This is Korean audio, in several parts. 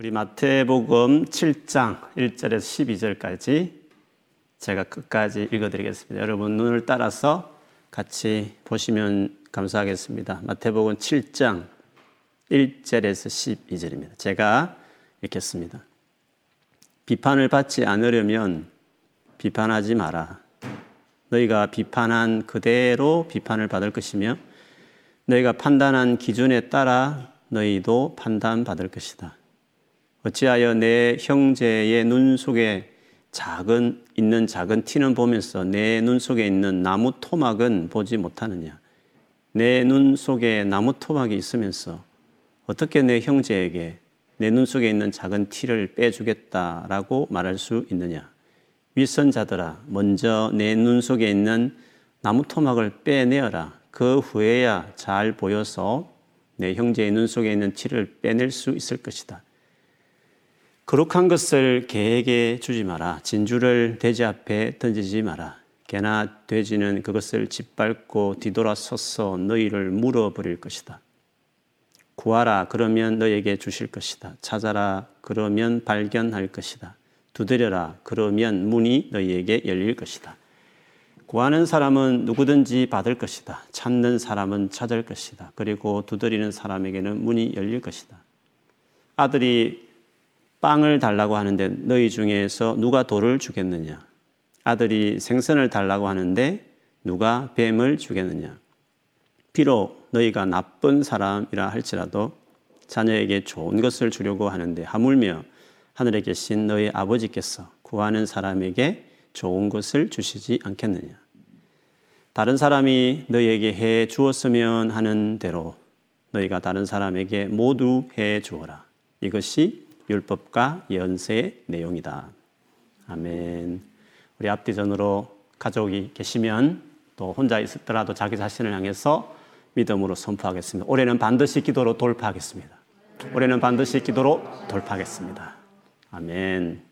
우리 마태복음 7장 1절에서 12절까지 제가 끝까지 읽어드리겠습니다. 여러분 눈을 따라서 같이 보시면 감사하겠습니다. 마태복음 7장 1절에서 12절입니다. 제가 읽겠습니다. 비판을 받지 않으려면 비판하지 마라. 너희가 비판한 그대로 비판을 받을 것이며 너희가 판단한 기준에 따라 너희도 판단받을 것이다. 어찌하여 내 형제의 눈 속에 작은 있는 작은 티는 보면서 내 눈 속에 있는 나무 토막은 보지 못하느냐? 내 눈 속에 나무 토막이 있으면서 어떻게 내 형제에게 내 눈 속에 있는 작은 티를 빼주겠다라고 말할 수 있느냐? 윗선자들아, 먼저 내 눈 속에 있는 나무 토막을 빼내어라. 그 후에야 잘 보여서 내 형제의 눈 속에 있는 티를 빼낼 수 있을 것이다. 거룩한 것을 개에게 주지 마라. 진주를 돼지 앞에 던지지 마라. 개나 돼지는 그것을 짓밟고 뒤돌아서서 너희를 물어버릴 것이다. 구하라 그러면 너에게 주실 것이다. 찾아라 그러면 발견할 것이다. 두드려라 그러면 문이 너희에게 열릴 것이다. 구하는 사람은 누구든지 받을 것이다. 찾는 사람은 찾을 것이다. 그리고 두드리는 사람에게는 문이 열릴 것이다. 아들이 빵을 달라고 하는데 너희 중에서 누가 돌을 주겠느냐? 아들이 생선을 달라고 하는데 누가 뱀을 주겠느냐? 비록 너희가 나쁜 사람이라 할지라도 자녀에게 좋은 것을 주려고 하는데 하물며 하늘에 계신 너희 아버지께서 구하는 사람에게 좋은 것을 주시지 않겠느냐? 다른 사람이 너희에게 해 주었으면 하는 대로 너희가 다른 사람에게 모두 해 주어라. 이것이 율법과 연세의 내용이다. 아멘. 우리 앞뒤전으로 가족이 계시면 또 혼자 있더라도 자기 자신을 향해서 믿음으로 선포하겠습니다. 올해는 반드시 기도로 돌파하겠습니다. 올해는 반드시 기도로 돌파하겠습니다. 아멘.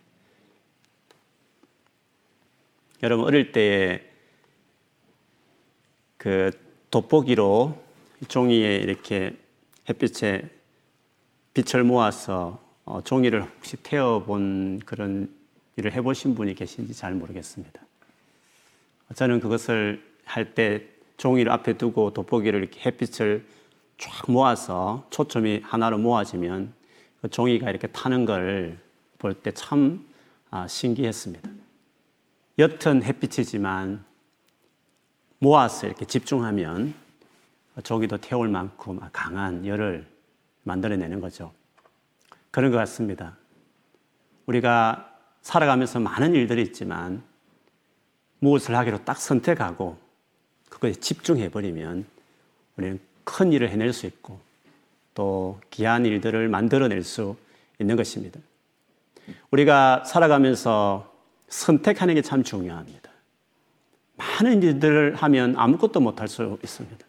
여러분 어릴 때에 그 돋보기로 종이에 이렇게 햇빛에 빛을 모아서 어, 종이를 혹시 태워본 그런 일을 해보신 분이 계신지 잘 모르겠습니다. 저는 그것을 할 때 종이를 앞에 두고 돋보기를 이렇게 햇빛을 쫙 모아서 초점이 하나로 모아지면 그 종이가 이렇게 타는 걸 볼 때참 아, 신기했습니다. 옅은 햇빛이지만 모아서 이렇게 집중하면 저기도 태울 만큼 강한 열을 만들어내는 거죠. 그런 것 같습니다. 우리가 살아가면서 많은 일들이 있지만 무엇을 하기로 딱 선택하고 그거에 집중해버리면 우리는 큰 일을 해낼 수 있고 또 귀한 일들을 만들어낼 수 있는 것입니다. 우리가 살아가면서 선택하는 게 참 중요합니다. 많은 일들을 하면 아무것도 못할 수 있습니다.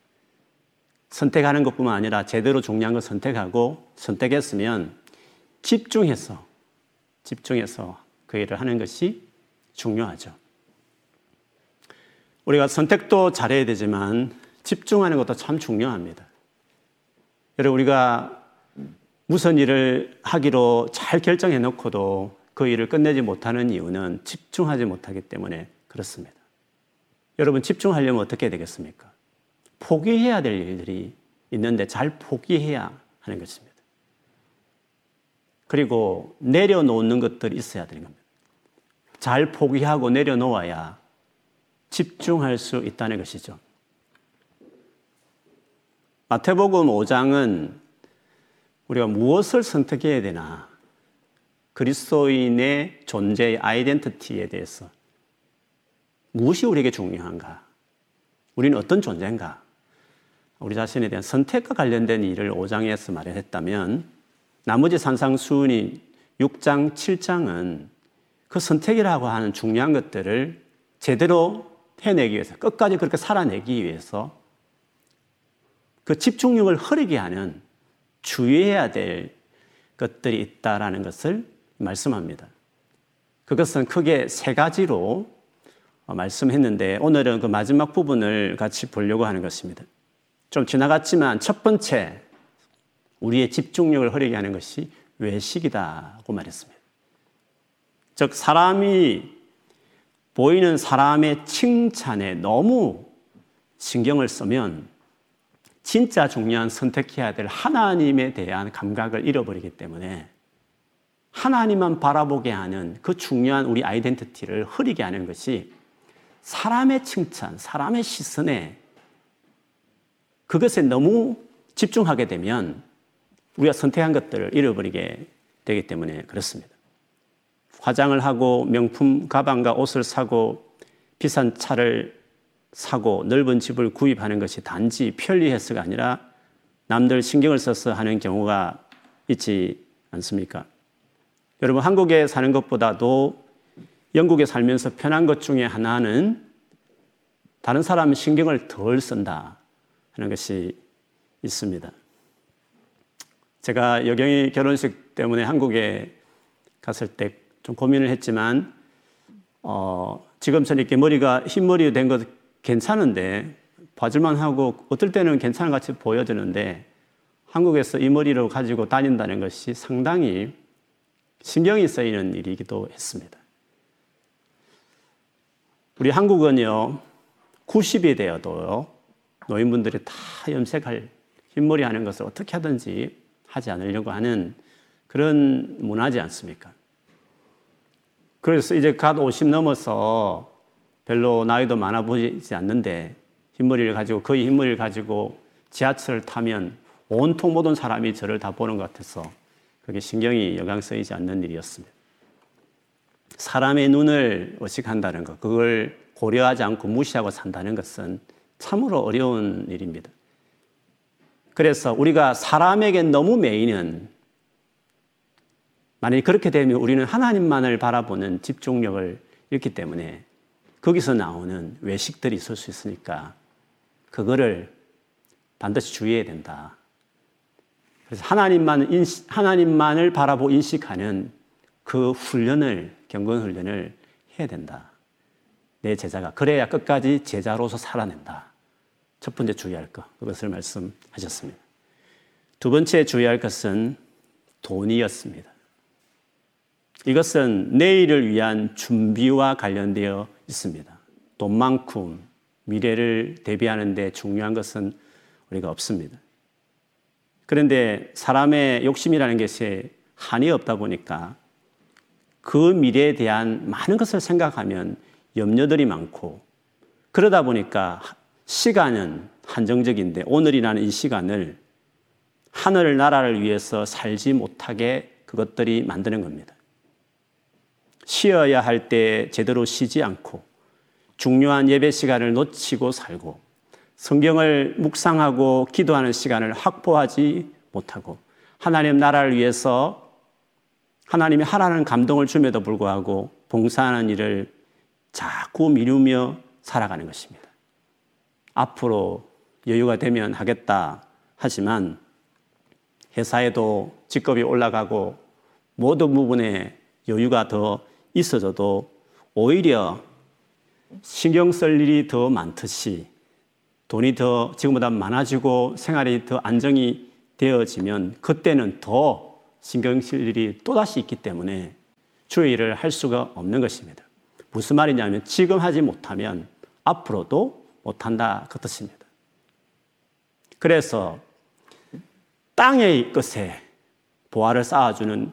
선택하는 것뿐만 아니라 제대로 중요한 걸 선택하고 선택했으면 집중해서 집중해서 그 일을 하는 것이 중요하죠. 우리가 선택도 잘해야 되지만 집중하는 것도 참 중요합니다. 여러분 우리가 무슨 일을 하기로 잘 결정해 놓고도 그 일을 끝내지 못하는 이유는 집중하지 못하기 때문에 그렇습니다. 여러분 집중하려면 어떻게 되겠습니까? 포기해야 될 일들이 있는데 잘 포기해야 하는 것입니다. 그리고 내려놓는 것들이 있어야 되는 겁니다. 잘 포기하고 내려놓아야 집중할 수 있다는 것이죠. 마태복음 5장은 우리가 무엇을 선택해야 되나 그리스도인의 존재의 아이덴티티에 대해서 무엇이 우리에게 중요한가? 우리는 어떤 존재인가? 우리 자신에 대한 선택과 관련된 일을 5장에서 말했다면 나머지 산상수훈이 6장, 7장은 그 선택이라고 하는 중요한 것들을 제대로 해내기 위해서, 끝까지 그렇게 살아내기 위해서 그 집중력을 흐리게 하는 주의해야 될 것들이 있다라는 것을 말씀합니다. 그것은 크게 세 가지로 어, 말씀했는데 오늘은 그 마지막 부분을 같이 보려고 하는 것입니다. 좀 지나갔지만 첫 번째 우리의 집중력을 흐리게 하는 것이 외식이다고 말했습니다. 즉, 사람이 보이는 사람의 칭찬에 너무 신경을 쓰면 진짜 중요한 선택해야 될 하나님에 대한 감각을 잃어버리기 때문에 하나님만 바라보게 하는 그 중요한 우리 아이덴티티를 흐리게 하는 것이 사람의 칭찬, 사람의 시선에 그것에 너무 집중하게 되면 우리가 선택한 것들을 잃어버리게 되기 때문에 그렇습니다. 화장을 하고 명품 가방과 옷을 사고 비싼 차를 사고 넓은 집을 구입하는 것이 단지 편리해서가 아니라 남들 신경을 써서 하는 경우가 있지 않습니까? 여러분, 한국에 사는 것보다도 영국에 살면서 편한 것 중에 하나는 다른 사람 신경을 덜 쓴다 하는 것이 있습니다. 제가 여경이 결혼식 때문에 한국에 갔을 때 좀 고민을 했지만, 어, 지금처럼 이렇게 머리가 흰머리 된 것 괜찮은데, 봐줄만 하고, 어떨 때는 괜찮은 같이 보여지는데, 한국에서 이 머리를 가지고 다닌다는 것이 상당히 신경이 쓰이는 일이기도 했습니다. 우리 한국은요, 90이 되어도요, 노인분들이 다 염색할 흰머리 하는 것을 어떻게 하든지 하지 않으려고 하는 그런 문화지 않습니까? 그래서 이제 갓 50 넘어서 별로 나이도 많아 보이지 않는데 흰머리를 가지고 거의 흰머리를 가지고 지하철을 타면 온통 모든 사람이 저를 다 보는 것 같아서 그게 신경이 여강 쓰이지 않는 일이었습니다. 사람의 눈을 의식한다는 것, 그걸 고려하지 않고 무시하고 산다는 것은 참으로 어려운 일입니다. 그래서 우리가 사람에게 너무 매이는 만약에 그렇게 되면 우리는 하나님만을 바라보는 집중력을 잃기 때문에 거기서 나오는 외식들이 있을 수 있으니까 그거를 반드시 주의해야 된다. 그래서 하나님만 인식, 하나님만을 바라보고 인식하는 그 훈련을, 경건 훈련을 해야 된다. 내 제자가. 그래야 끝까지 제자로서 살아낸다. 첫 번째 주의할 것, 그것을 말씀하셨습니다. 두 번째 주의할 것은 돈이었습니다. 이것은 내일을 위한 준비와 관련되어 있습니다. 돈만큼 미래를 대비하는데 중요한 것은 우리가 없습니다. 그런데 사람의 욕심이라는 것이 한이 없다 보니까 그 미래에 대한 많은 것을 생각하면 염려들이 많고 그러다 보니까 시간은 한정적인데 오늘이라는 이 시간을 하늘 나라를 위해서 살지 못하게 그것들이 만드는 겁니다. 쉬어야 할 때 제대로 쉬지 않고 중요한 예배 시간을 놓치고 살고 성경을 묵상하고 기도하는 시간을 확보하지 못하고 하나님 나라를 위해서 하나님이 하라는 감동을 줌에도 불구하고 봉사하는 일을 자꾸 미루며 살아가는 것입니다. 앞으로 여유가 되면 하겠다 하지만 회사에도 직급이 올라가고 모든 부분에 여유가 더 있어져도 오히려 신경 쓸 일이 더 많듯이 돈이 더 지금보다 많아지고 생활이 더 안정이 되어지면 그때는 더 신경 쓸 일이 또다시 있기 때문에 주의 일을 할 수가 없는 것입니다. 무슨 말이냐면 지금 하지 못하면 앞으로도 못한다 그 뜻입니다. 그래서 땅의 것에 보화를 쌓아주는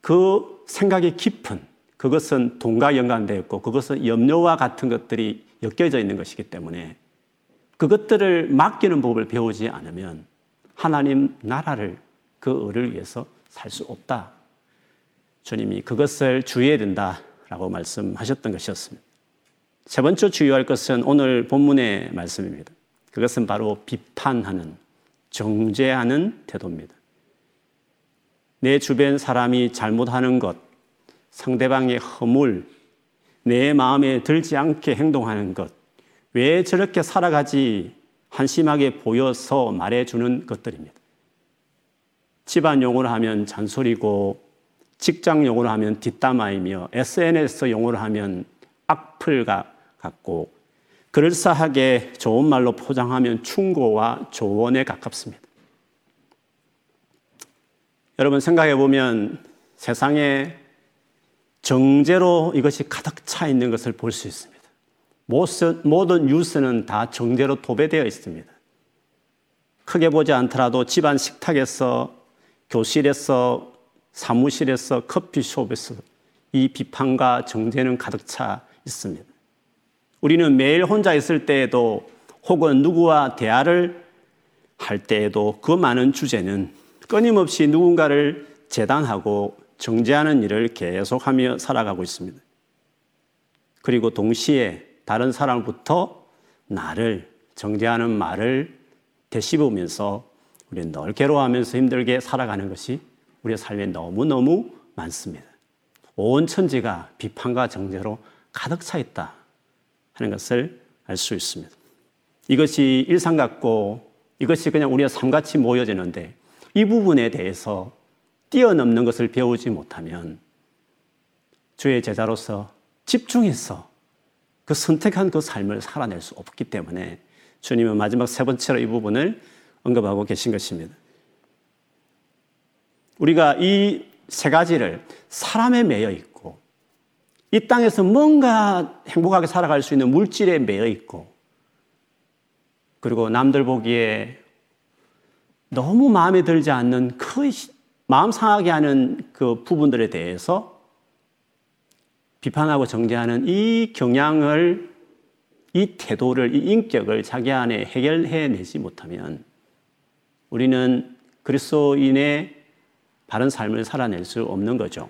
그 생각이 깊은 그것은 돈과 연관되어 있고 그것은 염려와 같은 것들이 엮여져 있는 것이기 때문에 그것들을 맡기는 법을 배우지 않으면 하나님 나라를 그 을을 위해서 살 수 없다. 주님이 그것을 주의해야 된다라고 말씀하셨던 것이었습니다. 세 번째 주의할 것은 오늘 본문의 말씀입니다. 그것은 바로 비판하는, 정죄하는 태도입니다. 내 주변 사람이 잘못하는 것, 상대방의 허물, 내 마음에 들지 않게 행동하는 것, 왜 저렇게 살아가지 한심하게 보여서 말해주는 것들입니다. 집안 용어로 하면 잔소리고, 직장 용어로 하면 뒷담화이며, SNS 용어로 하면 악플과 같고 그럴싸하게 좋은 말로 포장하면 충고와 조언에 가깝습니다. 여러분 생각해 보면 세상에 정제로 이것이 가득 차 있는 것을 볼 수 있습니다. 모든 뉴스는 다 정제로 도배되어 있습니다. 크게 보지 않더라도 집안 식탁에서, 교실에서, 사무실에서, 커피숍에서 이 비판과 정제는 가득 차 있습니다. 우리는 매일 혼자 있을 때에도 혹은 누구와 대화를 할 때에도 그 많은 주제는 끊임없이 누군가를 재단하고 정죄하는 일을 계속하며 살아가고 있습니다. 그리고 동시에 다른 사람부터 나를 정죄하는 말을 되씹으면서 우리는 늘 괴로워하면서 힘들게 살아가는 것이 우리의 삶에 너무너무 많습니다. 온 천지가 비판과 정죄로 가득 차 있다 하는 것을 알 수 있습니다. 이것이 일상 같고 이것이 그냥 우리의 삶같이 모여지는데 이 부분에 대해서 뛰어넘는 것을 배우지 못하면 주의 제자로서 집중해서 그 선택한 그 삶을 살아낼 수 없기 때문에 주님은 마지막 세 번째로 이 부분을 언급하고 계신 것입니다. 우리가 이 세 가지를 사람에 매여 있고 이 땅에서 뭔가 행복하게 살아갈 수 있는 물질에 매여 있고 그리고 남들 보기에 너무 마음에 들지 않는 그 마음 상하게 하는 그 부분들에 대해서 비판하고 정죄하는 이 경향을, 이 태도를, 이 인격을 자기 안에 해결해내지 못하면 우리는 그리스도인의 바른 삶을 살아낼 수 없는 거죠.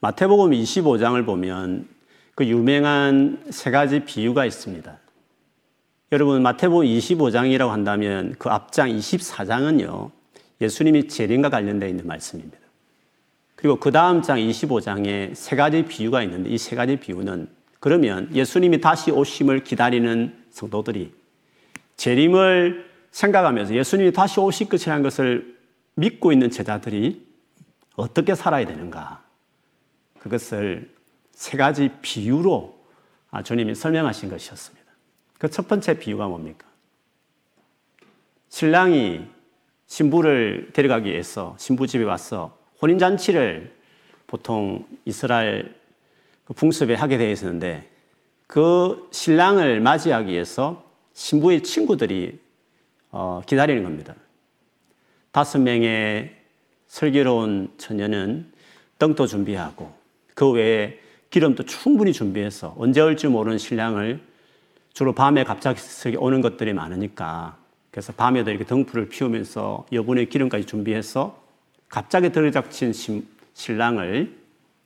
마태복음 25장을 보면 그 유명한 세 가지 비유가 있습니다. 여러분 마태복음 25장이라고 한다면 그 앞장 24장은요. 예수님이 재림과 관련되어 있는 말씀입니다. 그리고 그 다음 장 25장에 세 가지 비유가 있는데 이 세 가지 비유는 그러면 예수님이 다시 오심을 기다리는 성도들이 재림을 생각하면서 예수님이 다시 오실 것이라는 것을 믿고 있는 제자들이 어떻게 살아야 되는가? 그것을 세 가지 비유로 아, 주님이 설명하신 것이었습니다. 그 첫 번째 비유가 뭡니까? 신랑이 신부를 데려가기 위해서 신부 집에 와서 혼인잔치를 보통 이스라엘 그 풍습에 하게 되어 있었는데 그 신랑을 맞이하기 위해서 신부의 친구들이 어, 기다리는 겁니다. 다섯 명의 슬기로운 처녀는 떡도 준비하고 그 외에 기름도 충분히 준비해서 언제 올지 모르는 신랑을 주로 밤에 갑자기 오는 것들이 많으니까. 그래서 밤에도 이렇게 등불을 피우면서 여분의 기름까지 준비해서 갑자기 들이닥친 신랑을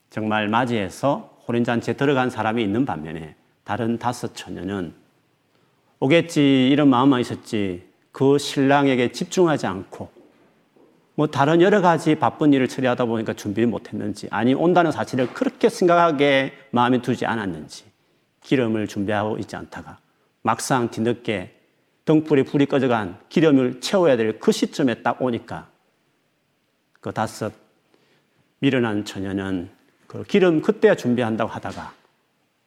정말 맞이해서 혼인잔치에 들어간 사람이 있는 반면에 다른 다섯 처녀는 오겠지 이런 마음만 있었지 그 신랑에게 집중하지 않고 뭐 다른 여러 가지 바쁜 일을 처리하다 보니까 준비를 못했는지 아니 온다는 사실을 그렇게 생각하게 마음에 두지 않았는지 기름을 준비하고 있지 않다가 막상 뒤늦게 등불에 불이 꺼져간 기름을 채워야 될 그 시점에 딱 오니까 그 다섯 미련한 처녀는 그 기름 그때야 준비한다고 하다가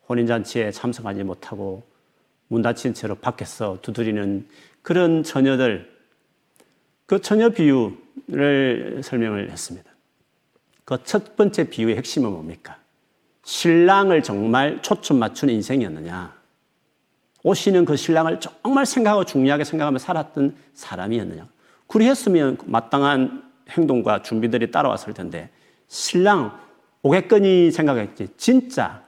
혼인잔치에 참석하지 못하고 문 닫힌 채로 밖에서 두드리는 그런 처녀들 그 처녀 비유 를 설명을 했습니다. 그 첫 번째 비유의 핵심은 뭡니까? 신랑을 정말 초점 맞춘 인생이었느냐? 오시는 그 신랑을 정말 생각하고 중요하게 생각하며 살았던 사람이었느냐. 그리했으면 마땅한 행동과 준비들이 따라왔을 텐데 신랑 오겠거니 생각했지 진짜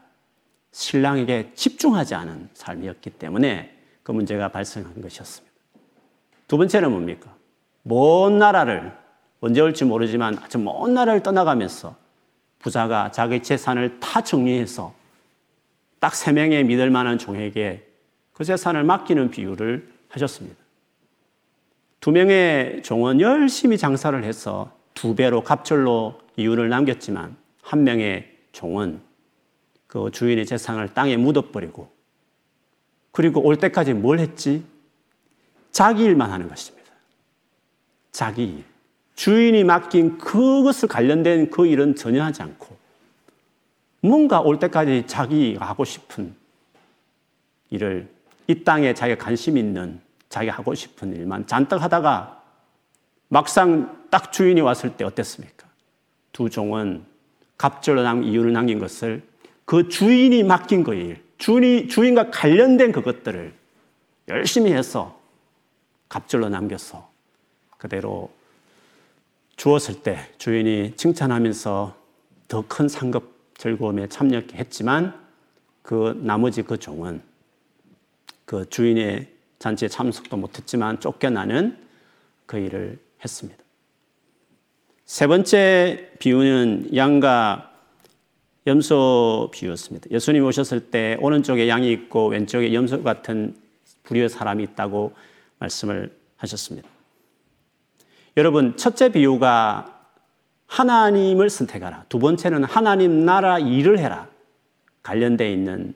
신랑에게 집중하지 않은 삶이었기 때문에 그 문제가 발생한 것이었습니다. 두 번째는 뭡니까? 먼 나라를 언제 올지 모르지만 아주 먼 나라를 떠나가면서 부자가 자기 재산을 다 정리해서 딱 세 명의 믿을 만한 종에게 그 재산을 맡기는 비유를 하셨습니다. 두 명의 종은 열심히 장사를 해서 두 배로 갑절로 이윤을 남겼지만 한 명의 종은 그 주인의 재산을 땅에 묻어버리고 그리고 올 때까지 뭘 했지? 자기 일만 하는 것입니다. 자기 일. 주인이 맡긴 그것을 관련된 그 일은 전혀 하지 않고 뭔가 올 때까지 자기가 하고 싶은 일을 이 땅에 자기가 관심 있는 자기가 하고 싶은 일만 잔뜩 하다가 막상 딱 주인이 왔을 때 어땠습니까? 두 종은 갑절로 남 이유를 남긴 것을 그 주인이 맡긴 그 일, 주인이, 주인과 관련된 그것들을 열심히 해서 갑절로 남겼어. 그대로 주었을 때 주인이 칭찬하면서 더 큰 상급 즐거움에 참여했지만 그 나머지 그 종은 그 주인의 잔치에 참석도 못했지만 쫓겨나는 그 일을 했습니다. 세 번째 비유는 양과 염소 비유였습니다. 예수님 오셨을 때 오른쪽에 양이 있고 왼쪽에 염소 같은 부류의 사람이 있다고 말씀을 하셨습니다. 여러분, 첫째 비유가 하나님을 선택하라. 두 번째는 하나님 나라 일을 해라. 관련되어 있는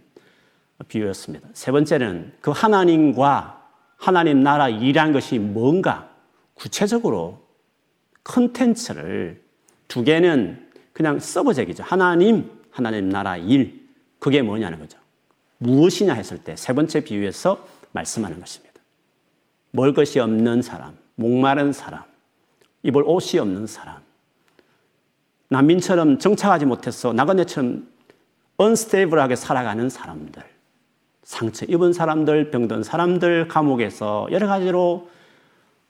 비유였습니다. 세 번째는 그 하나님과 하나님 나라 일이란 것이 뭔가 구체적으로 컨텐츠를 두 개는 그냥 서브젝이죠. 하나님, 하나님 나라 일. 그게 뭐냐는 거죠. 무엇이냐 했을 때 세 번째 비유에서 말씀하는 것입니다. 먹을 것이 없는 사람, 목마른 사람, 입을 옷이 없는 사람, 난민처럼 정착하지 못해서 나그네처럼 언스테이블하게 살아가는 사람들, 상처 입은 사람들, 병든 사람들, 감옥에서 여러 가지로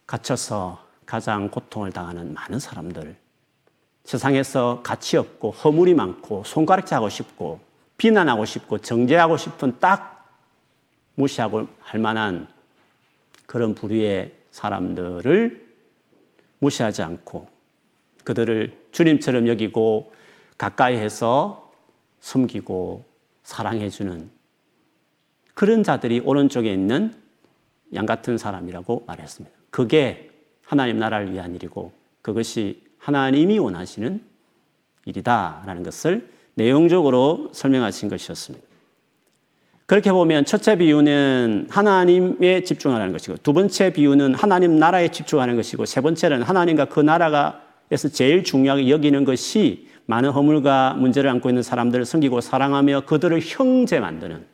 갇혀서 가장 고통을 당하는 많은 사람들, 세상에서 가치 없고 허물이 많고 손가락질 하고 싶고 비난하고 싶고 정죄하고 싶은 딱 무시하고 할 만한 그런 부류의 사람들을 무시하지 않고 그들을 주님처럼 여기고 가까이 해서 섬기고 사랑해주는 그런 자들이 오른쪽에 있는 양 같은 사람이라고 말했습니다. 그게 하나님 나라를 위한 일이고 그것이 하나님이 원하시는 일이다라는 것을 내용적으로 설명하신 것이었습니다. 그렇게 보면 첫째 비유는 하나님에 집중하는 것이고 두 번째 비유는 하나님 나라에 집중하는 것이고 세 번째는 하나님과 그 나라가에서 제일 중요하게 여기는 것이 많은 허물과 문제를 안고 있는 사람들을 섬기고 사랑하며 그들을 형제 만드는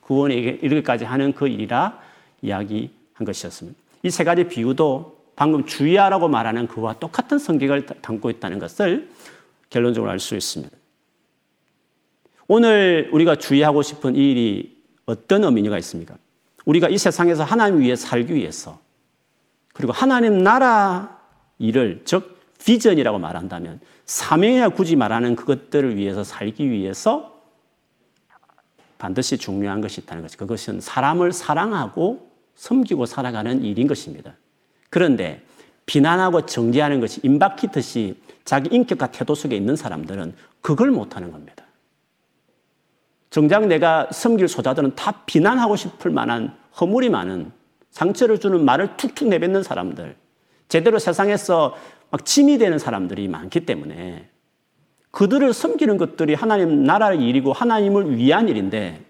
구원에 이르기까지 하는 그 일이라 이야기한 것이었습니다. 이 세 가지 비유도 방금 주의하라고 말하는 그와 똑같은 성격을 담고 있다는 것을 결론적으로 알 수 있습니다. 오늘 우리가 주의하고 싶은 이 일이 어떤 의미가 있습니까? 우리가 이 세상에서 하나님 위해 살기 위해서 그리고 하나님 나라 일을 즉 비전이라고 말한다면 사명이라 굳이 말하는 그것들을 위해서 살기 위해서 반드시 중요한 것이 있다는 것이 그것은 사람을 사랑하고 섬기고 살아가는 일인 것입니다. 그런데 비난하고 정죄하는 것이 임박히듯이 자기 인격과 태도 속에 있는 사람들은 그걸 못하는 겁니다. 정작 내가 섬길 소자들은 다 비난하고 싶을 만한 허물이 많은 상처를 주는 말을 툭툭 내뱉는 사람들, 제대로 세상에서 막 짐이 되는 사람들이 많기 때문에 그들을 섬기는 것들이 하나님 나라의 일이고 하나님을 위한 일인데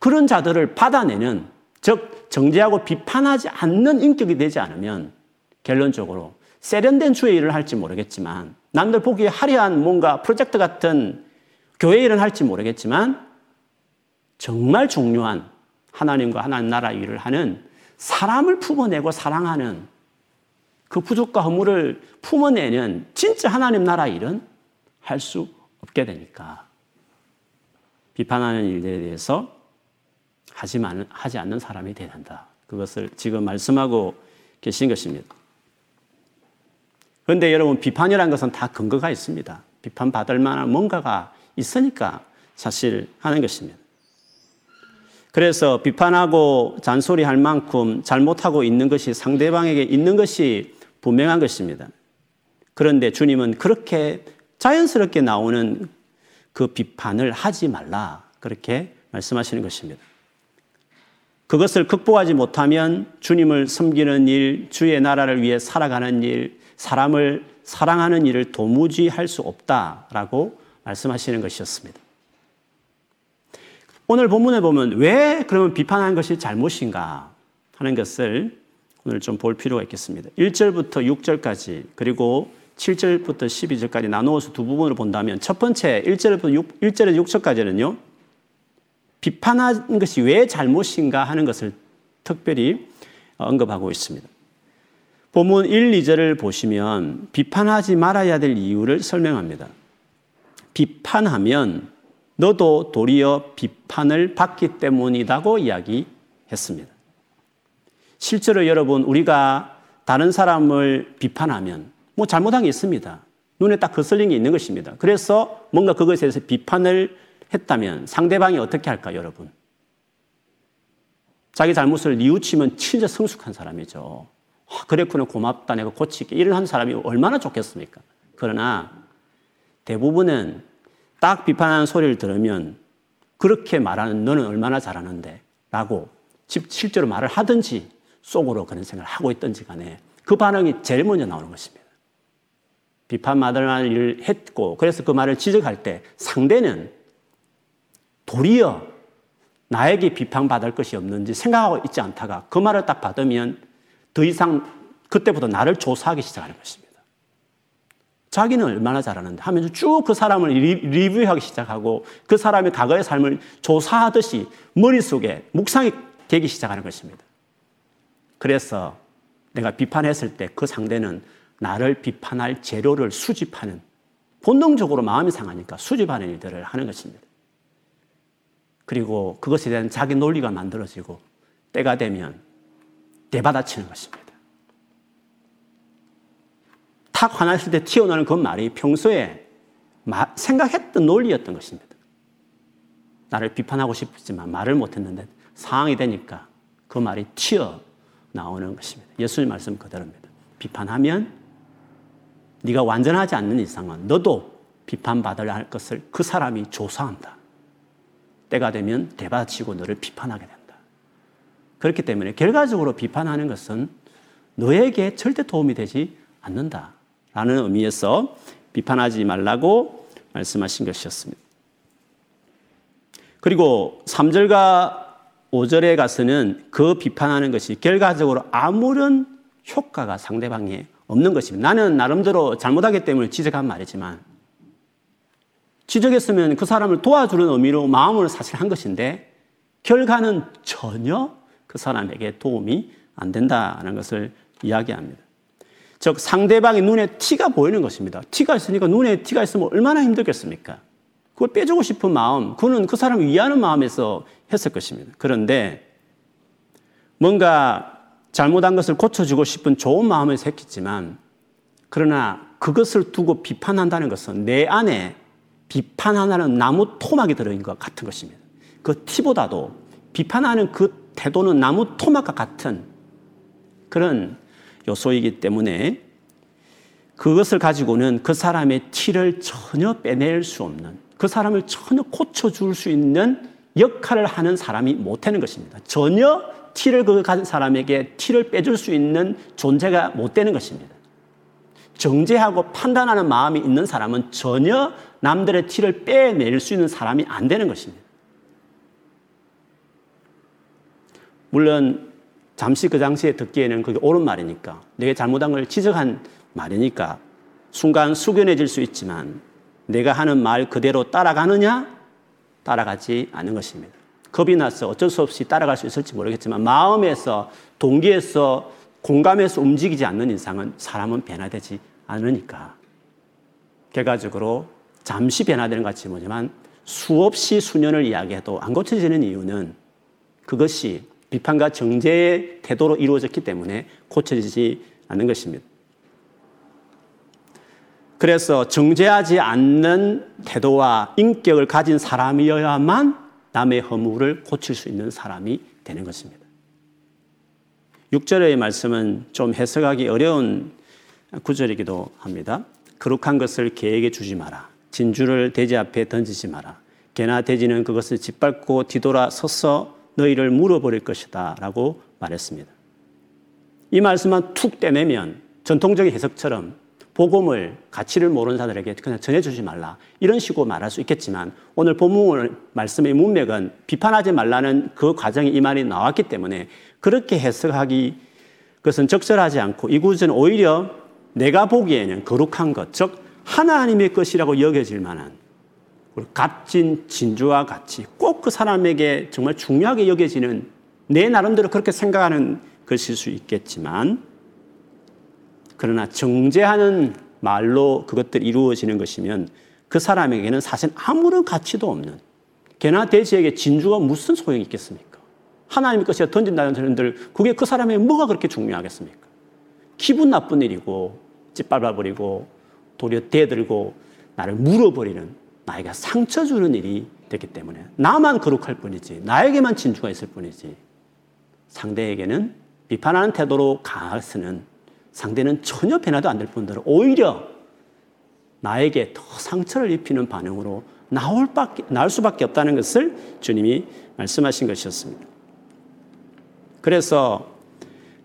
그런 자들을 받아내는 즉 정죄하고 비판하지 않는 인격이 되지 않으면 결론적으로 세련된 주의 일을 할지 모르겠지만 남들 보기에 화려한 뭔가 프로젝트 같은 교회 일은 할지 모르겠지만 정말 중요한 하나님과 하나님 나라 일을 하는 사람을 품어내고 사랑하는 그 부족과 허물을 품어내는 진짜 하나님 나라 일은 할 수 없게 되니까 비판하는 일에 대해서 하지, 하지 않는 사람이 되야 된다. 그것을 지금 말씀하고 계신 것입니다. 그런데 여러분, 비판이라는 것은 다 근거가 있습니다. 비판받을 만한 뭔가가 있으니까 사실 하는 것입니다. 그래서 비판하고 잔소리할 만큼 잘못하고 있는 것이 상대방에게 있는 것이 분명한 것입니다. 그런데 주님은 그렇게 자연스럽게 나오는 그 비판을 하지 말라. 그렇게 말씀하시는 것입니다. 그것을 극복하지 못하면 주님을 섬기는 일, 주의 나라를 위해 살아가는 일, 사람을 사랑하는 일을 도무지 할 수 없다라고 말씀하시는 것이었습니다. 오늘 본문에 보면 왜 그러면 비판하는 것이 잘못인가 하는 것을 오늘 좀 볼 필요가 있겠습니다. 1절부터 6절까지 그리고 7절부터 12절까지 나누어서 두 부분으로 본다면 첫 번째 1절부터 6, 1절에서 6절까지는요. 비판하는 것이 왜 잘못인가 하는 것을 특별히 언급하고 있습니다. 본문 1, 2절을 보시면 비판하지 말아야 될 이유를 설명합니다. 비판하면 너도 도리어 비판을 받기 때문이라고 이야기했습니다. 실제로 여러분, 우리가 다른 사람을 비판하면 뭐 잘못한 게 있습니다. 눈에 딱 거슬린 게 있는 것입니다. 그래서 뭔가 그것에 대해서 비판을 했다면 상대방이 어떻게 할까, 여러분? 자기 잘못을 뉘우치면 진짜 성숙한 사람이죠. 아, 그랬구나, 고맙다, 내가 고칠게. 이런 사람이 얼마나 좋겠습니까? 그러나 대부분은 딱 비판하는 소리를 들으면 그렇게 말하는 너는 얼마나 잘하는데 라고 실제로 말을 하든지 속으로 그런 생각을 하고 있든지 간에 그 반응이 제일 먼저 나오는 것입니다. 비판받을 만한 일을 했고 그래서 그 말을 지적할 때 상대는 도리어 나에게 비판받을 것이 없는지 생각하고 있지 않다가 그 말을 딱 받으면 더 이상 그때부터 나를 조사하기 시작하는 것입니다. 자기는 얼마나 잘하는데 하면서 쭉 그 사람을 리 뷰하기 시작하고 그 사람의 과거의 삶을 조사하듯이 머릿속에 묵상이 되기 시작하는 것입니다. 그래서 내가 비판했을 때 그 상대는 나를 비판할 재료를 수집하는 본능적으로 마음이 상하니까 수집하는 일들을 하는 것입니다. 그리고 그것에 대한 자기 논리가 만들어지고 때가 되면 대받아치는 것입니다. 탁 화났을 때 튀어나오는 그 말이 평소에 생각했던 논리였던 것입니다. 나를 비판하고 싶지만 말을 못했는데 상황이 되니까 그 말이 튀어나오는 것입니다. 예수님 말씀 그대로입니다. 비판하면 네가 완전하지 않는 이상은 너도 비판받아야 할 것을 그 사람이 조사한다. 때가 되면 대받치고 너를 비판하게 된다. 그렇기 때문에 결과적으로 비판하는 것은 너에게 절대 도움이 되지 않는다. 라는 의미에서 비판하지 말라고 말씀하신 것이었습니다. 그리고 3절과 5절에 가서는 그 비판하는 것이 결과적으로 아무런 효과가 상대방에 없는 것입니다. 나는 나름대로 잘못하기 때문에 지적한 말이지만 지적했으면 그 사람을 도와주는 의미로 마음을 사실 한 것인데 결과는 전혀 그 사람에게 도움이 안 된다는 것을 이야기합니다. 즉 상대방의 눈에 티가 보이는 것입니다. 티가 있으니까 눈에 티가 있으면 얼마나 힘들겠습니까? 그걸 빼주고 싶은 마음, 그는 그 사람을 위하는 마음에서 했을 것입니다. 그런데 뭔가 잘못한 것을 고쳐주고 싶은 좋은 마음에서 했겠지만 그러나 그것을 두고 비판한다는 것은 내 안에 비판하는 나무 토막이 들어있는 것 같은 것입니다. 그 티보다도 비판하는 그 태도는 나무 토막과 같은 그런 요소이기 때문에 그것을 가지고는 그 사람의 티를 전혀 빼낼 수 없는 그 사람을 전혀 고쳐줄 수 있는 역할을 하는 사람이 못 되는 것입니다. 전혀 티를 그 사람에게 티를 빼줄 수 있는 존재가 못 되는 것입니다. 정죄하고 판단하는 마음이 있는 사람은 전혀 남들의 티를 빼낼 수 있는 사람이 안 되는 것입니다. 물론 잠시 그 당시에 듣기에는 그게 옳은 말이니까 내가 잘못한 걸 지적한 말이니까 순간 숙연해질 수 있지만 내가 하는 말 그대로 따라가느냐? 따라가지 않는 것입니다. 겁이 나서 어쩔 수 없이 따라갈 수 있을지 모르겠지만 마음에서 동기에서 공감해서 움직이지 않는 이상은 사람은 변화되지 않으니까 결과적으로 잠시 변화되는 것 같이 보지만 수없이 수년을 이야기해도 안 고쳐지는 이유는 그것이 비판과 정죄의 태도로 이루어졌기 때문에 고쳐지지 않는 것입니다. 그래서 정죄하지 않는 태도와 인격을 가진 사람이어야만 남의 허물을 고칠 수 있는 사람이 되는 것입니다. 6절의 말씀은 좀 해석하기 어려운 구절이기도 합니다. 거룩한 것을 개에게 주지 마라. 진주를 돼지 앞에 던지지 마라. 개나 돼지는 그것을 짓밟고 뒤돌아 서서 너희를 물어버릴 것이다. 라고 말했습니다. 이 말씀만 툭 떼내면 전통적인 해석처럼 복음을 가치를 모르는 자들에게 그냥 전해주지 말라 이런 식으로 말할 수 있겠지만 오늘 본문 말씀의 문맥은 비판하지 말라는 그 과정이 이 말이 나왔기 때문에 그렇게 해석하기 그것은 적절하지 않고 이 구절은 오히려 내가 보기에는 거룩한 것, 즉 하나님의 것이라고 여겨질 만한 값진 진주와 같이 꼭 그 사람에게 정말 중요하게 여겨지는 내 나름대로 그렇게 생각하는 것일 수 있겠지만 그러나 정죄하는 말로 그것들이 이루어지는 것이면 그 사람에게는 사실 아무런 가치도 없는 개나 돼지에게 진주가 무슨 소용이 있겠습니까? 하나님의 것이 던진다는 사람들 그게 그 사람에게 뭐가 그렇게 중요하겠습니까? 기분 나쁜 일이고 짓밟아버리고 도리어 대들고 나를 물어버리는 나에게 상처 주는 일이 됐기 때문에 나만 거룩할 뿐이지 나에게만 진주가 있을 뿐이지 상대에게는 비판하는 태도로 강하서는 상대는 전혀 변화도 안 될 뿐더러 오히려 나에게 더 상처를 입히는 반응으로 나올, 밖에, 나올 수밖에 없다는 것을 주님이 말씀하신 것이었습니다. 그래서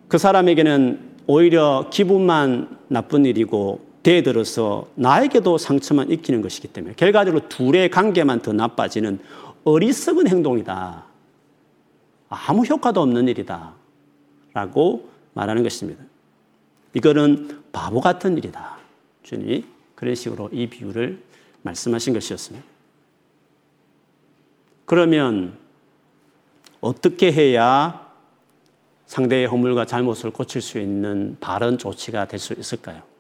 그 사람에게는 오히려 기분만 나쁜 일이고 대들어서 나에게도 상처만 익히는 것이기 때문에 결과적으로 둘의 관계만 더 나빠지는 어리석은 행동이다. 아무 효과도 없는 일이다. 라고 말하는 것입니다. 이거는 바보 같은 일이다. 주님이 그런 식으로 이 비유를 말씀하신 것이었습니다. 그러면 어떻게 해야 상대의 허물과 잘못을 고칠 수 있는 바른 조치가 될 수 있을까요?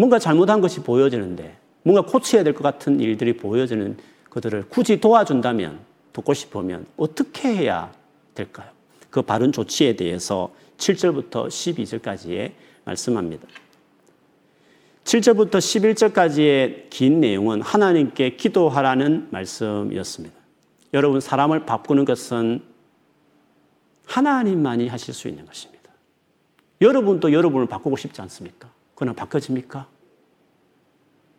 뭔가 잘못한 것이 보여지는데 뭔가 고쳐야 될 것 같은 일들이 보여지는 그들을 굳이 도와준다면 돕고 싶으면 어떻게 해야 될까요? 그 바른 조치에 대해서 7절부터 12절까지의 말씀합니다. 7절부터 11절까지의 긴 내용은 하나님께 기도하라는 말씀이었습니다. 여러분, 사람을 바꾸는 것은 하나님만이 하실 수 있는 것입니다. 여러분도 여러분을 바꾸고 싶지 않습니까? 그러나 바꿔집니까?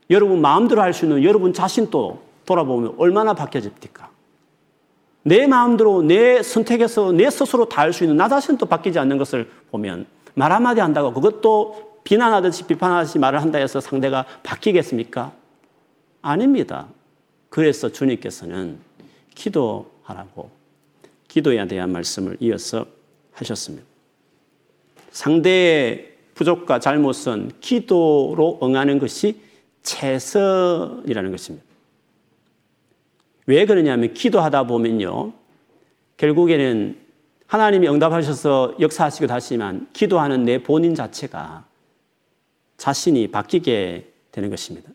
여러분 마음대로 할 수 있는 여러분 자신도 돌아보면 얼마나 바뀌어집니까? 내 마음대로 내 선택에서 내 스스로 다 할 수 있는 나 자신도 바뀌지 않는 것을 보면 말 한마디 한다고 그것도 비난하듯이 비판하듯이 말을 한다 해서 상대가 바뀌겠습니까? 아닙니다. 그래서 주님께서는 기도하라고 기도에 대한 말씀을 이어서 하셨습니다. 상대의 부족과 잘못은 기도로 응하는 것이 최선이라는 것입니다. 왜 그러냐면 기도하다 보면요. 결국에는 하나님이 응답하셔서 역사하시기도 하지만 기도하는 내 본인 자체가 자신이 바뀌게 되는 것입니다.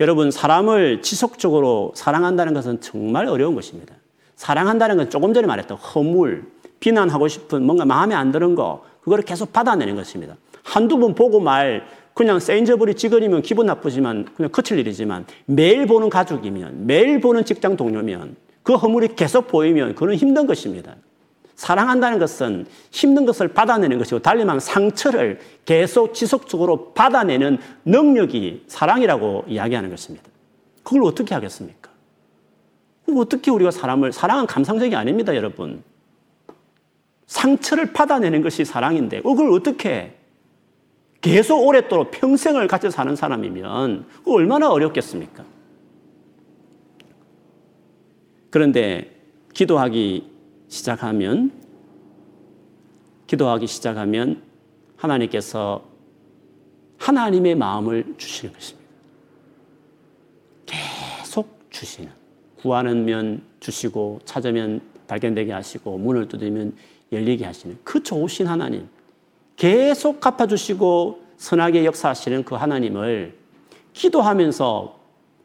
여러분, 사람을 지속적으로 사랑한다는 것은 정말 어려운 것입니다. 사랑한다는 건 조금 전에 말했던 허물, 비난하고 싶은 뭔가 마음에 안 드는 거, 그거를 계속 받아내는 것입니다. 한두 번 보고 말, 그냥 세인저버리 찌그리면 기분 나쁘지만 그냥 그칠 일이지만 매일 보는 가족이면 매일 보는 직장 동료면 그 허물이 계속 보이면 그는 힘든 것입니다. 사랑한다는 것은 힘든 것을 받아내는 것이고 달리 말하면 상처를 계속 지속적으로 받아내는 능력이 사랑이라고 이야기하는 것입니다. 그걸 어떻게 하겠습니까? 어떻게 우리가 사람을 사랑은 감상적이 아닙니다, 여러분. 상처를 받아내는 것이 사랑인데 그걸 어떻게 계속 오랫도록 평생을 같이 사는 사람이면 얼마나 어렵겠습니까? 그런데 기도하기 시작하면 기도하기 시작하면 하나님께서 하나님의 마음을 주시는 것입니다. 계속 주시는. 구하는 주시고 찾으면 발견되게 하시고 문을 두드리면 열리게 하시는 그 좋으신 하나님. 계속 갚아주시고 선하게 역사하시는 그 하나님을 기도하면서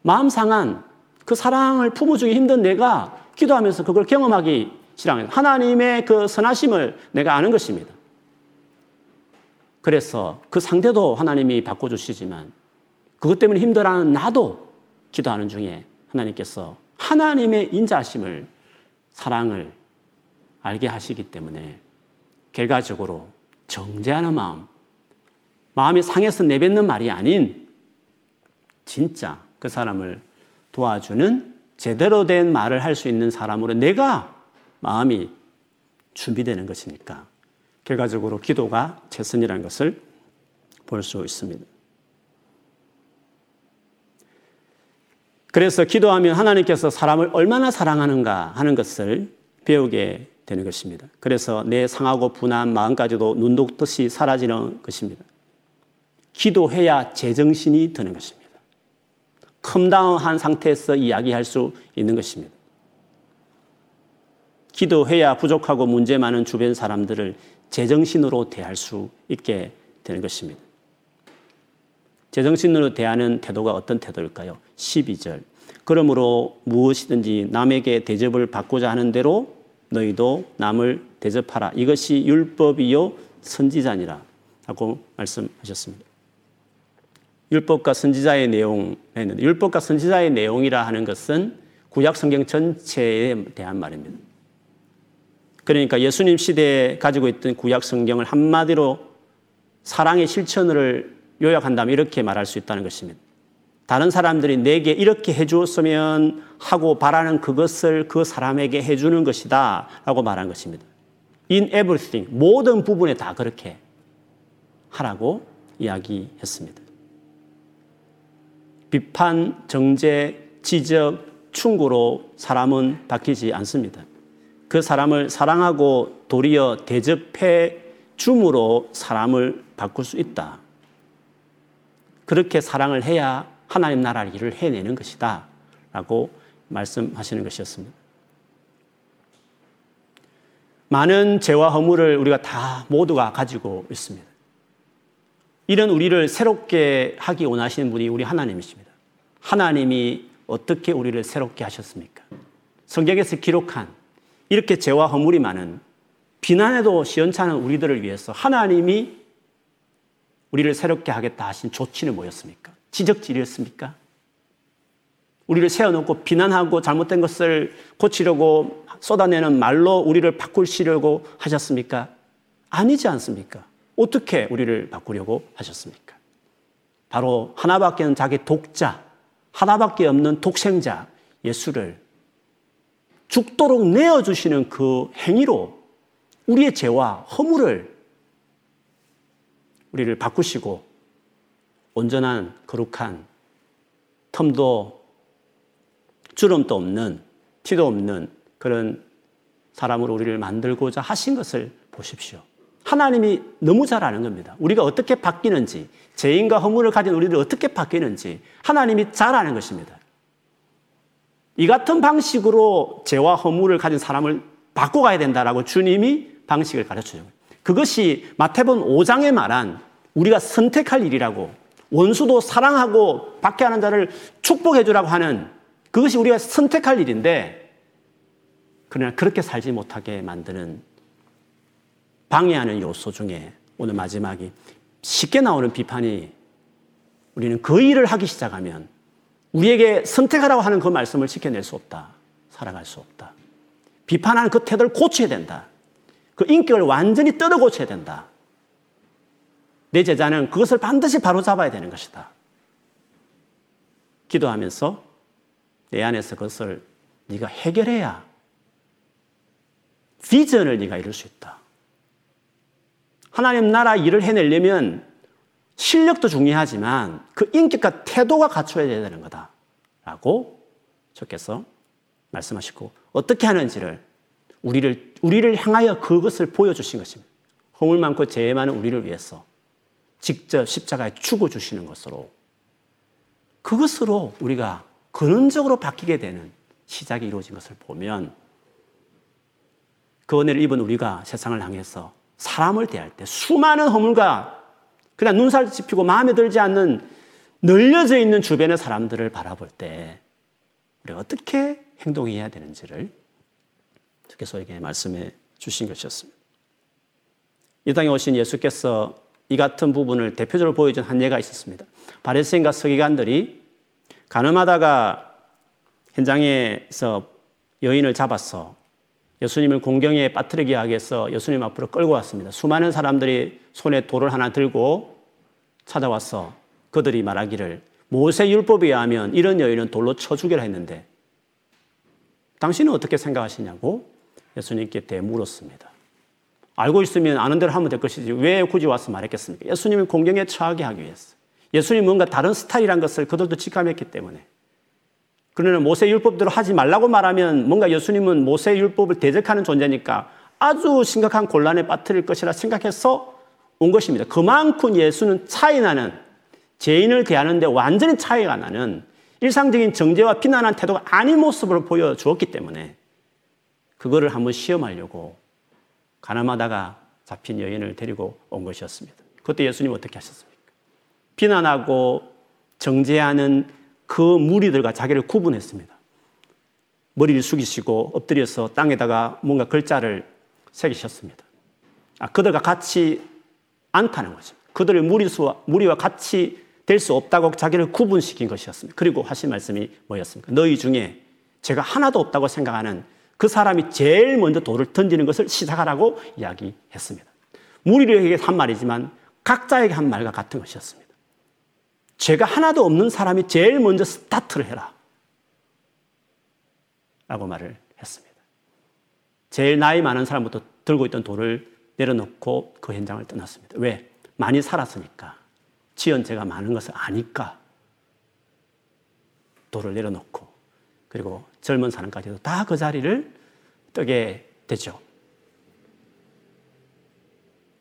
마음 상한 그 사랑을 품어주기 힘든 내가 기도하면서 그걸 경험하기 싫어하는 하나님의 그 선하심을 내가 아는 것입니다. 그래서 그 상대도 하나님이 바꿔주시지만 그것 때문에 힘들어하는 나도 기도하는 중에 하나님께서 하나님의 인자심을 사랑을 알게 하시기 때문에 결과적으로 정죄하는 마음, 마음이 상해서 내뱉는 말이 아닌 진짜 그 사람을 도와주는 제대로 된 말을 할 수 있는 사람으로 내가 마음이 준비되는 것이니까 결과적으로 기도가 최선이라는 것을 볼 수 있습니다. 그래서 기도하면 하나님께서 사람을 얼마나 사랑하는가 하는 것을 배우게 되는 것입니다. 그래서 내 상하고 분한 마음까지도 눈독듯이 사라지는 것입니다. 기도해야 제정신이 드는 것입니다. 컴다운한 상태에서 이야기할 수 있는 것입니다. 기도해야 부족하고 문제 많은 주변 사람들을 제정신으로 대할 수 있게 되는 것입니다. 제정신으로 대하는 태도가 어떤 태도일까요? 12절. 그러므로 무엇이든지 남에게 대접을 받고자 하는 대로 너희도 남을 대접하라. 이것이 율법이요 선지자니라. 라고 말씀하셨습니다. 율법과 선지자의 내용 율법과 선지자의 내용이라 하는 것은 구약 성경 전체에 대한 말입니다. 그러니까 예수님 시대에 가지고 있던 구약 성경을 한마디로 사랑의 실천을 요약한다면 이렇게 말할 수 있다는 것입니다. 다른 사람들이 내게 이렇게 해주었으면 하고 바라는 그것을 그 사람에게 해주는 것이다 라고 말한 것입니다. In everything, 모든 부분에 다 그렇게 하라고 이야기했습니다. 비판, 정죄, 지적, 충고로 사람은 바뀌지 않습니다. 그 사람을 사랑하고 도리어 대접해 줌으로 사람을 바꿀 수 있다. 그렇게 사랑을 해야 하나님 나라 일을 해내는 것이다. 라고 말씀하시는 것이었습니다. 많은 죄와 허물을 우리가 다 모두가 가지고 있습니다. 이런 우리를 새롭게 하기 원하시는 분이 우리 하나님이십니다. 하나님이 어떻게 우리를 새롭게 하셨습니까? 성경에서 기록한 이렇게 죄와 허물이 많은 비난에도 시원찮은 우리들을 위해서 하나님이 우리를 새롭게 하겠다 하신 조치는 뭐였습니까? 지적질이었습니까? 우리를 세워놓고 비난하고 잘못된 것을 고치려고 쏟아내는 말로 우리를 바꾸시려고 하셨습니까? 아니지 않습니까? 어떻게 우리를 바꾸려고 하셨습니까? 바로 하나밖에 없는 자기 독자, 하나밖에 없는 독생자 예수를 죽도록 내어주시는 그 행위로 우리의 죄와 허물을 우리를 바꾸시고 온전한 거룩한 텀도 주름도 없는 티도 없는 그런 사람으로 우리를 만들고자 하신 것을 보십시오. 하나님이 너무 잘 아는 겁니다. 우리가 어떻게 바뀌는지, 죄인과 허물을 가진 우리를 어떻게 바뀌는지 하나님이 잘 아는 것입니다. 이 같은 방식으로 죄와 허물을 가진 사람을 바꿔가야 된다라고 주님이 방식을 가르쳐요. 그것이 마태본 5장에 말한 우리가 선택할 일이라고 원수도 사랑하고 박해하는 자를 축복해 주라고 하는 그것이 우리가 선택할 일인데 그러나 그렇게 살지 못하게 만드는 방해하는 요소 중에 오늘 마지막이 쉽게 나오는 비판이 우리는 그 일을 하기 시작하면 우리에게 선택하라고 하는 그 말씀을 지켜낼 수 없다. 살아갈 수 없다. 비판하는 그 태도를 고쳐야 된다. 그 인격을 완전히 뜯어 고쳐야 된다. 내 제자는 그것을 반드시 바로잡아야 되는 것이다. 기도하면서 내 안에서 그것을 네가 해결해야 비전을 네가 이룰 수 있다. 하나님 나라 일을 해내려면 실력도 중요하지만 그 인격과 태도가 갖춰야 되는 거다. 라고 주께서 말씀하시고 어떻게 하는지를 우리를, 우리를 향하여 그것을 보여주신 것입니다. 허물 많고 죄 많은 우리를 위해서 직접 십자가에 죽어 주시는 것으로 그것으로 우리가 근원적으로 바뀌게 되는 시작이 이루어진 것을 보면 그 은혜를 입은 우리가 세상을 향해서 사람을 대할 때 수많은 허물과 그냥 눈살 짚히고 마음에 들지 않는 널려져 있는 주변의 사람들을 바라볼 때 우리가 어떻게 행동해야 되는지를 주께서 에게 말씀해 주신 것이었습니다. 이 땅에 오신 예수께서 이 같은 부분을 대표적으로 보여준 한 예가 있었습니다. 바리새인과 서기관들이 가늠하다가 현장에서 여인을 잡아서 예수님을 공경에 빠뜨리게 하기 위해서 예수님 앞으로 끌고 왔습니다. 수많은 사람들이 손에 돌을 하나 들고 찾아와서 그들이 말하기를 모세 율법에 의하면 이런 여인은 돌로 쳐 죽여라 했는데 당신은 어떻게 생각하시냐고 예수님께 대물었습니다. 알고 있으면 아는 대로 하면 될 것이지 왜 굳이 와서 말했겠습니까? 예수님을 공경에 처하게 하기 위해서. 예수님 뭔가 다른 스타일이란 것을 그들도 직감했기 때문에. 그러나 모세 율법대로 하지 말라고 말하면 뭔가 예수님은 모세 율법을 대적하는 존재니까 아주 심각한 곤란에 빠뜨릴 것이라 생각해서 온 것입니다. 그만큼 예수는 차이 나는 죄인을 대하는데 완전히 차이가 나는 일상적인 정죄와 비난한 태도가 아닌 모습을 보여주었기 때문에 그거를 한번 시험하려고 가나마다가 잡힌 여인을 데리고 온 것이었습니다. 그때 예수님 어떻게 하셨습니까? 비난하고 정죄하는 그 무리들과 자기를 구분했습니다. 머리를 숙이시고 엎드려서 땅에다가 뭔가 글자를 새기셨습니다. 아, 그들과 같이 않다는 거죠. 그들의 무리수와, 무리와 같이 될 수 없다고 자기를 구분시킨 것이었습니다. 그리고 하신 말씀이 뭐였습니까? 너희 중에 제가 하나도 없다고 생각하는 그 사람이 제일 먼저 돌을 던지는 것을 시작하라고 이야기했습니다. 무리에게 한 말이지만 각자에게 한 말과 같은 것이었습니다. 죄가 하나도 없는 사람이 제일 먼저 스타트를 해라. 라고 말을 했습니다. 제일 나이 많은 사람부터 들고 있던 돌을 내려놓고 그 현장을 떠났습니다. 왜? 많이 살았으니까. 지연제가 많은 것을 아니까. 돌을 내려놓고 그리고 젊은 사람까지도 다 그 자리를 뜨게 되죠.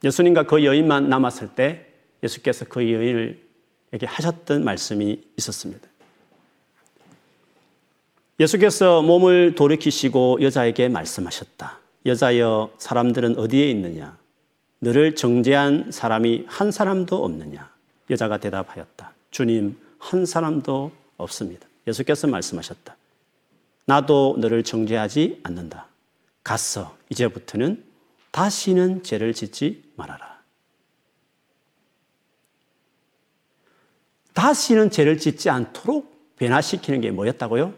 예수님과 그 여인만 남았을 때 예수께서 그 여인에게 하셨던 말씀이 있었습니다. 예수께서 몸을 돌이키시고 여자에게 말씀하셨다. 여자여, 사람들은 어디에 있느냐? 너를 정죄한 사람이 한 사람도 없느냐? 여자가 대답하였다. 주님, 한 사람도 없습니다. 예수께서 말씀하셨다. 나도 너를 정죄하지 않는다. 갔어. 이제부터는 다시는 죄를 짓지 말아라. 다시는 죄를 짓지 않도록 변화시키는 게 뭐였다고요?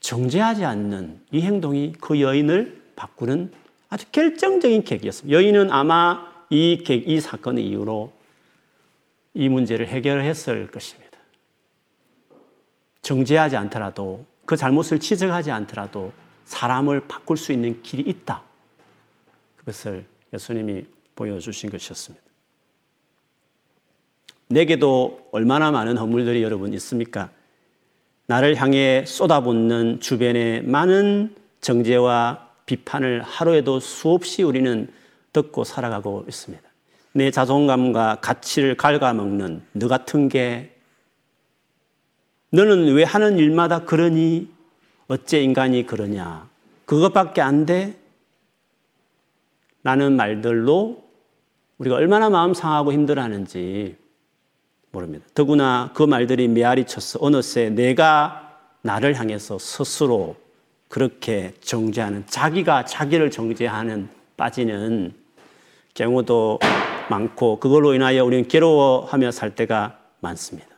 정죄하지 않는 이 행동이 그 여인을 바꾸는 아주 결정적인 계기였습니다. 여인은 아마 이, 이 사건의 이후로 이 문제를 해결했을 것입니다. 정죄하지 않더라도 그 잘못을 지적하지 않더라도 사람을 바꿀 수 있는 길이 있다. 그것을 예수님이 보여주신 것이었습니다. 내게도 얼마나 많은 허물들이 여러분 있습니까? 나를 향해 쏟아붓는 주변의 많은 정죄와 비판을 하루에도 수없이 우리는 듣고 살아가고 있습니다. 내 자존감과 가치를 갉아먹는 너 같은 게 너는 왜 하는 일마다 그러니? 어째 인간이 그러냐? 그것밖에 안 돼? 라는 말들로 우리가 얼마나 마음 상하고 힘들어하는지 모릅니다. 더구나 그 말들이 메아리 쳐서 어느새 내가 나를 향해서 스스로 그렇게 정죄하는 자기가 자기를 정죄하는 빠지는 경우도 많고 그걸로 인하여 우리는 괴로워하며 살 때가 많습니다.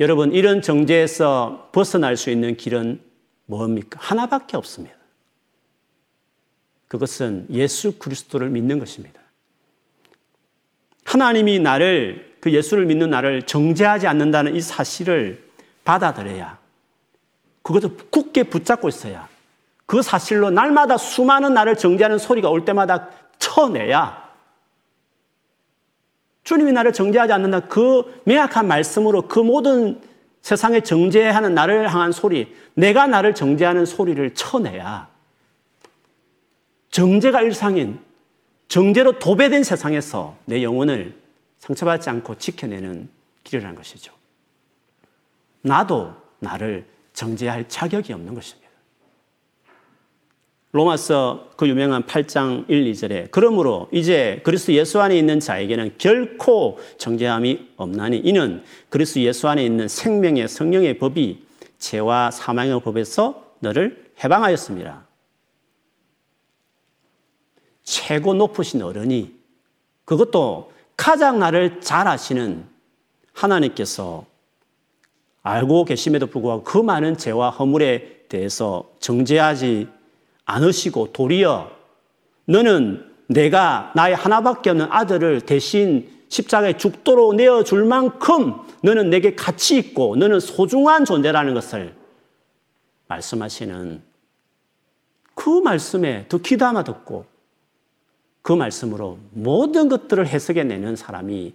여러분, 이런 정죄에서 벗어날 수 있는 길은 뭡니까? 하나밖에 없습니다. 그것은 예수 그리스도를 믿는 것입니다. 하나님이 나를, 그 예수를 믿는 나를 정죄하지 않는다는 이 사실을 받아들여야, 그것을 굳게 붙잡고 있어야, 그 사실로 날마다 수많은 나를 정죄하는 소리가 올 때마다 쳐내야 주님이 나를 정죄하지 않는다. 그 명확한 말씀으로 그 모든 세상에 정죄하는 나를 향한 소리, 내가 나를 정죄하는 소리를 쳐내야 정죄가 일상인 정죄로 도배된 세상에서 내 영혼을 상처받지 않고 지켜내는 길이라는 것이죠. 나도 나를 정죄할 자격이 없는 것입니다. 로마서 그 유명한 8장 1, 2절에 그러므로 이제 그리스도 예수 안에 있는 자에게는 결코 정죄함이 없나니 이는 그리스도 예수 안에 있는 생명의 성령의 법이 죄와 사망의 법에서 너를 해방하였습니다. 최고 높으신 어른이 그것도 가장 나를 잘 아시는 하나님께서 알고 계심에도 불구하고 그 많은 죄와 허물에 대해서 정죄하지 않으시고 도리어 너는 내가 나의 하나밖에 없는 아들을 대신 십자가에 죽도록 내어줄 만큼 너는 내게 가치 있고 너는 소중한 존재라는 것을 말씀하시는 그 말씀에 더 귀담아 듣고 그 말씀으로 모든 것들을 해석해내는 사람이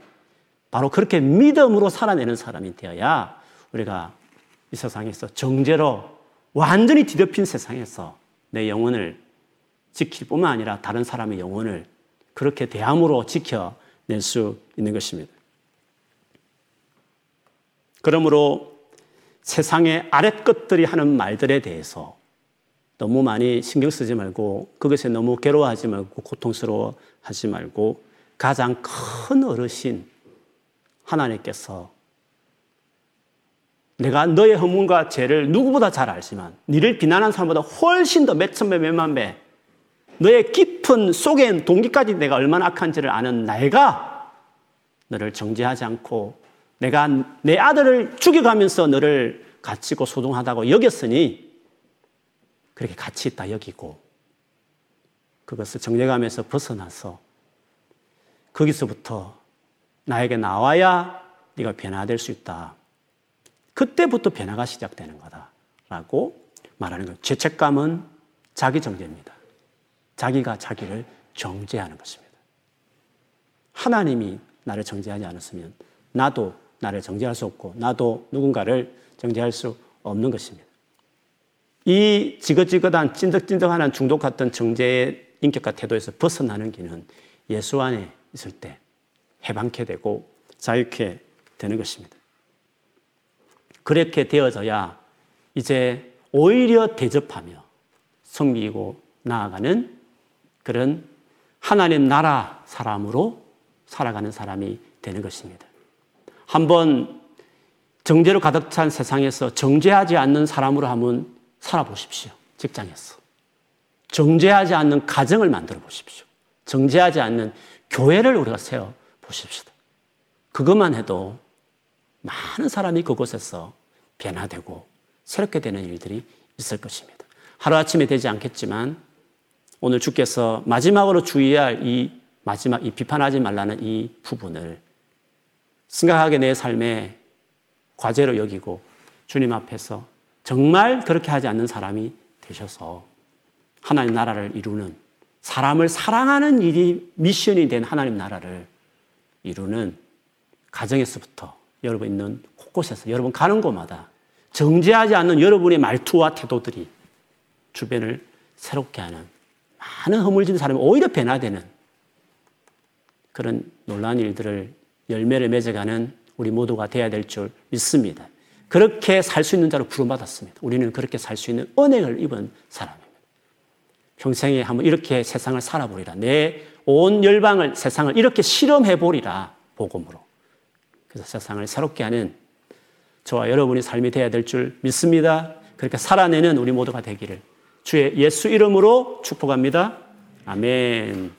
바로 그렇게 믿음으로 살아내는 사람이 되어야 우리가 이 세상에서 정제로 완전히 뒤덮인 세상에서 내 영혼을 지킬 뿐만 아니라 다른 사람의 영혼을 그렇게 대함으로 지켜낼 수 있는 것입니다. 그러므로 세상의 아랫 것들이 하는 말들에 대해서 너무 많이 신경 쓰지 말고 그것에 너무 괴로워하지 말고 고통스러워하지 말고 가장 큰 어르신 하나님께서 내가 너의 허물과 죄를 누구보다 잘 알지만 너를 비난한 사람보다 훨씬 더 몇천 배, 몇만 배 너의 깊은 속에 동기까지 내가 얼마나 악한지를 아는 내가 너를 정죄하지 않고 내가 내 아들을 죽여가면서 너를 가치고 소중하다고 여겼으니 그렇게 가치 있다 여기고 그것을 정죄감에서 벗어나서 거기서부터 나에게 나와야 네가 변화될 수 있다. 그때부터 변화가 시작되는 거다라고 말하는 거예요. 죄책감은 자기 정죄입니다. 자기가 자기를 정죄하는 것입니다. 하나님이 나를 정죄하지 않았으면 나도 나를 정죄할 수 없고 나도 누군가를 정죄할 수 없는 것입니다. 이 지긋지긋한 찐득찐득한 중독 같은 정죄의 인격과 태도에서 벗어나는 길은 예수 안에 있을 때 해방케 되고 자유케 되는 것입니다. 그렇게 되어져야 이제 오히려 대접하며 섬기고 나아가는 그런 하나님 나라 사람으로 살아가는 사람이 되는 것입니다. 한번 정죄로 가득 찬 세상에서 정죄하지 않는 사람으로 한번 살아보십시오. 직장에서. 정죄하지 않는 가정을 만들어 보십시오. 정죄하지 않는 교회를 우리가 세워 보십시다. 그것만 해도 많은 사람이 그곳에서 변화되고 새롭게 되는 일들이 있을 것입니다. 하루아침에 되지 않겠지만 오늘 주께서 마지막으로 주의할 이 마지막 이 비판하지 말라는 이 부분을 심각하게 내 삶의 과제로 여기고 주님 앞에서 정말 그렇게 하지 않는 사람이 되셔서 하나님 나라를 이루는 사람을 사랑하는 일이 미션이 된 하나님 나라를 이루는 가정에서부터 여러분 있는 곳곳에서 여러분 가는 곳마다 정죄하지 않는 여러분의 말투와 태도들이 주변을 새롭게 하는 많은 허물진 사람이 오히려 변화되는 그런 놀라운 일들을 열매를 맺어가는 우리 모두가 되어야 될 줄 믿습니다. 그렇게 살 수 있는 자로 부름받았습니다. 우리는 그렇게 살 수 있는 은혜를 입은 사람입니다. 평생에 한번 이렇게 세상을 살아보리라. 내 온 열방을 세상을 이렇게 실험해 보리라. 복음으로. 그래서 세상을 새롭게 하는 저와 여러분의 삶이 되어야 될 줄 믿습니다. 그렇게 살아내는 우리 모두가 되기를 주의 예수 이름으로 축복합니다. 아멘.